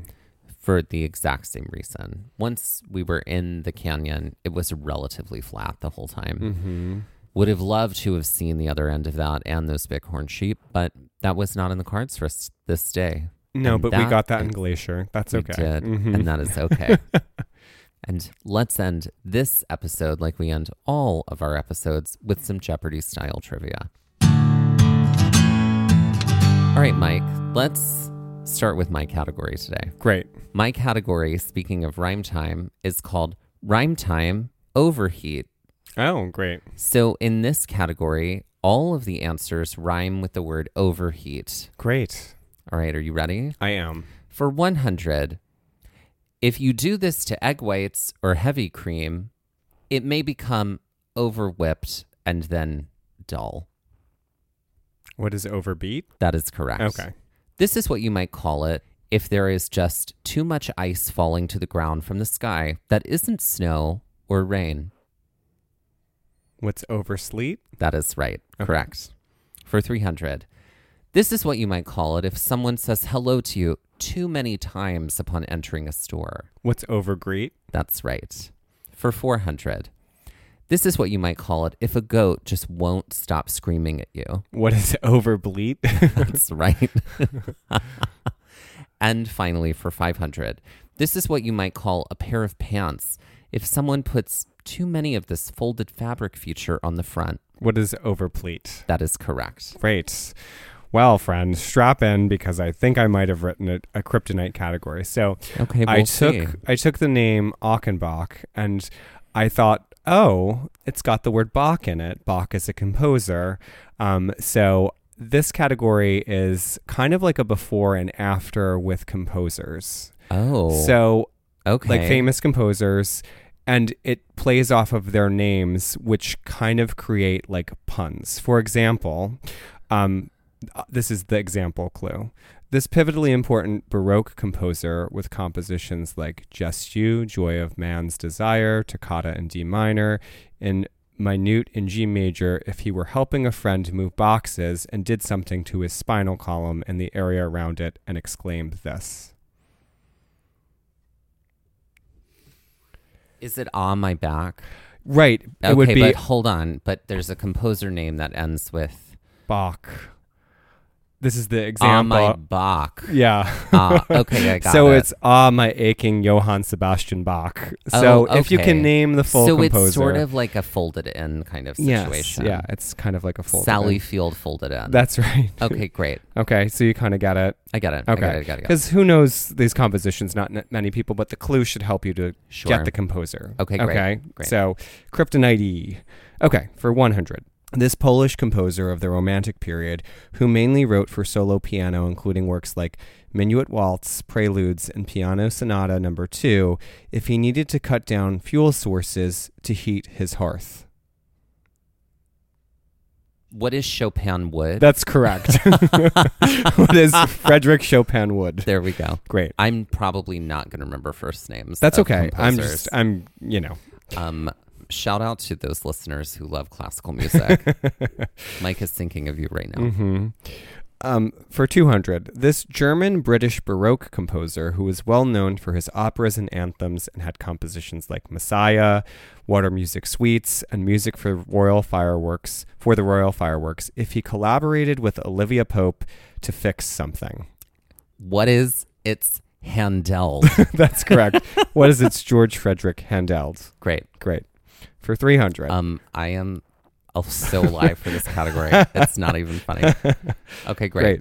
for the exact same reason. Once we were in the canyon, it was relatively flat the whole time. Mm-hmm. Would have loved to have seen the other end of that and those bighorn sheep, but that was not in the cards for us this day. No, And but we got that in Glacier. That's we okay. did, Mhm. and that is okay. and let's end this episode like we end all of our episodes with some Jeopardy style trivia. All right, Mike, let's start with my category today. Great. My category, speaking of rhyme time, is called Rhyme Time Overheat. Oh, great. So in this category, all of the answers rhyme with the word overheat. Great. All right, are you ready? I am. For 100, if you do this to egg whites or heavy cream, it may become over whipped and then dull. What is overbeat? That is correct. Okay. This is what you might call it if there is just too much ice falling to the ground from the sky that isn't snow or rain. What's oversleep? That is right. Okay. Correct. For 300. This is what you might call it if someone says hello to you too many times upon entering a store. What's overgreet? That's right. For 400. This is what you might call it if a goat just won't stop screaming at you. What is overbleat? That's right. and finally, for 500, this is what you might call a pair of pants if someone puts too many of this folded fabric feature on the front. what is overpleat? That is correct. Great. Well, friend, strap in because I think I might have written a, a kryptonite category. So Okay, we'll I took see. I took the name Achenbach and I thought, oh, it's got the word Bach in it. Bach is a composer. Um, so this category is kind of like a before and after with composers. Oh, So okay. like famous composers and it plays off of their names which kind of create like puns for example um, Uh, this is the example clue this pivotally important baroque composer with compositions like Jesu joy of man's desire toccata in d minor in minute in g major if he were helping a friend move boxes and did something to his spinal column and the area around it and exclaimed this Is it on my back? right Okay, it would be but hold on. But there's a composer name that ends with Bach. This is the example. my back. yeah. Ah, okay, I got so it. it's ah my aching Johann Sebastian Bach. So Oh, if you can name the full so composer, it's sort of like a folded in kind of yes, situation. yeah, it's kind of like a full. Sally Field folded in. That's right. okay, great. Okay, so you kind of get it. I get it. Okay, get it. I get it. I get it. because who knows these compositions? Not n- many people, but the clue should help you to Sure. get the composer. Okay, great, Okay, great. so Kryptonite. Okay, for 100. This Polish composer of the Romantic period, who mainly wrote for solo piano, including works like Minuet Waltz, Preludes, and Piano Sonata Number 2, if he needed to cut down fuel sources to heat his hearth. What is Chopin wood? That's correct. what is Frederick Chopin Wood? there we go. Great. I'm probably not going to remember first names. That's okay. I'm just, I'm, you know. Um, shout out to those listeners who love classical music. Mike is thinking of you right now. hmm Um, for 200, this German British Baroque composer who was well known for his operas and anthems and had compositions like Messiah, Water Music Suites, and music for royal fireworks for the royal fireworks, if he collaborated with Olivia Pope to fix something. What is it's Handel? That's correct. what is it's George Frederick Handel? Great. Great. For 300. Um, I am oh, so live for this category. It's not even funny. Okay, great. Great.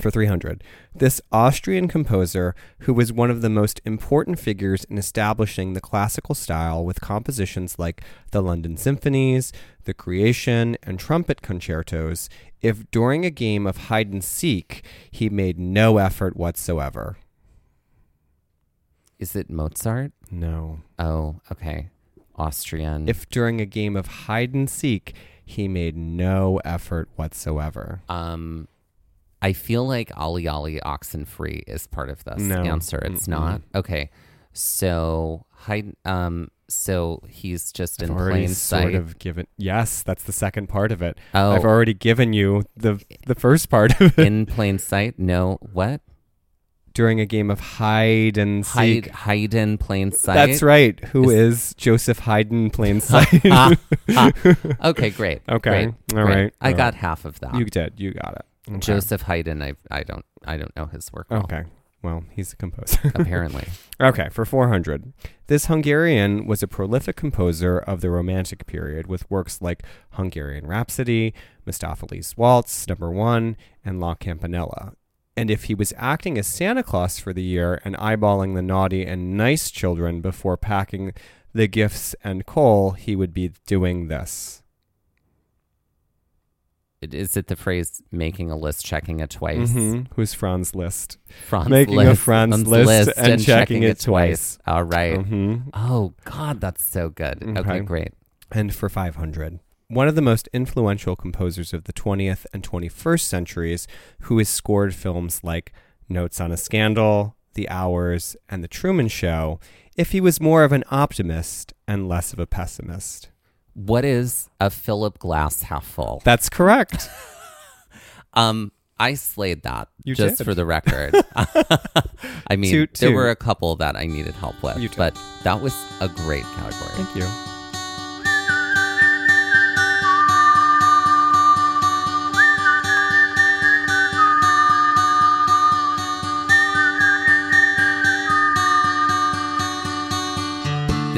For 300. This Austrian composer, who was one of the most important figures in establishing the classical style with compositions like the London Symphonies, the Creation, and trumpet concertos, if during a game of hide and seek he made no effort whatsoever. Is it Mozart? No. Oh, okay. Austrian. If during a game of hide and seek he made no effort whatsoever. um, I feel like Ali Ali Oxenfree is part of this No. answer. It's not. Okay. So Haydn um so he's just in I've already plain sort sight. of given. Yes, that's the second part of it. Oh. I've already given you the the first part of it in plain sight? No, what? During a game of hide and seek. hide in plain sight. That's right. Who is, Joseph Haydn plain sight? Ah, ah. Okay, great. Okay, great, all great. right, I all got right. half of that. you did. You got it. Okay. Joseph Haydn. I I don't I don't know his work. well, Okay. Well, he's a composer. apparently. Okay, for 400. This Hungarian was a prolific composer of the Romantic period with works like Hungarian Rhapsody, Mephistopheles' Waltz, Number One, and La Campanella. And if he was acting as Santa Claus for the year and eyeballing the naughty and nice children before packing the gifts and coal, he would be doing this. Is it the phrase "making a list, checking it twice"? Mhm. Who's Franz List? Franz Making a Franz Franz list and checking it twice. All right. Mhm. Oh God, that's so good. Okay, Okay. great. and for 500. One of the most influential composers of the 20th and 21st centuries, who has scored films like Notes on a Scandal, The Hours, and The Truman Show, if he was more of an optimist and less of a pessimist. What is a Philip Glass half full? That's correct. Um, I slayed that You just did. for the record. I mean, Toot, there were a couple that I needed help with, but that was a great category. Thank you.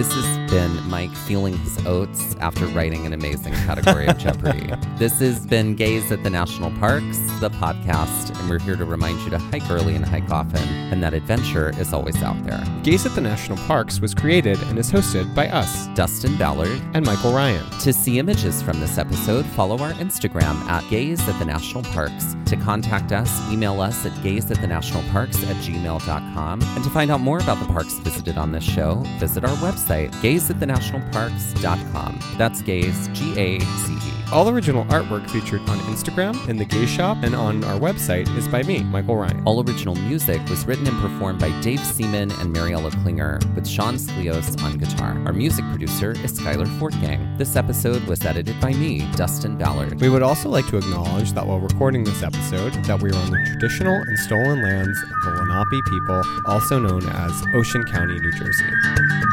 This has been Mike feeling his oats after writing an amazing category of Jeopardy. This has been Gaze at the National Parks, the podcast, and we're here to remind you to hike early and hike often, and that adventure is always out there. Gaze at the National Parks was created and is hosted by us Dustin Ballard. and Michael Ryan. To see images from this episode, follow our Instagram at Gaze at the National Parks. To contact us, email us at gaze at the national parks at gmail.com. And to find out more about the parks visited on this show, visit our website, gazeatthenationalparks.com. That's gaze, G A Z E. All original artwork featured on Instagram, in the Gaze Shop, and on our website is by me, Michael Ryan. All original music was written and performed by Dave Seaman and Mariella Klinger, with Sean Sklios on guitar. Our music producer is Skylar Fortgang. This episode was edited by me, Dustin Ballard. We would also like to acknowledge that while recording this episode, that we are on the traditional and stolen lands of the Lenape people, also known as Ocean County, New Jersey.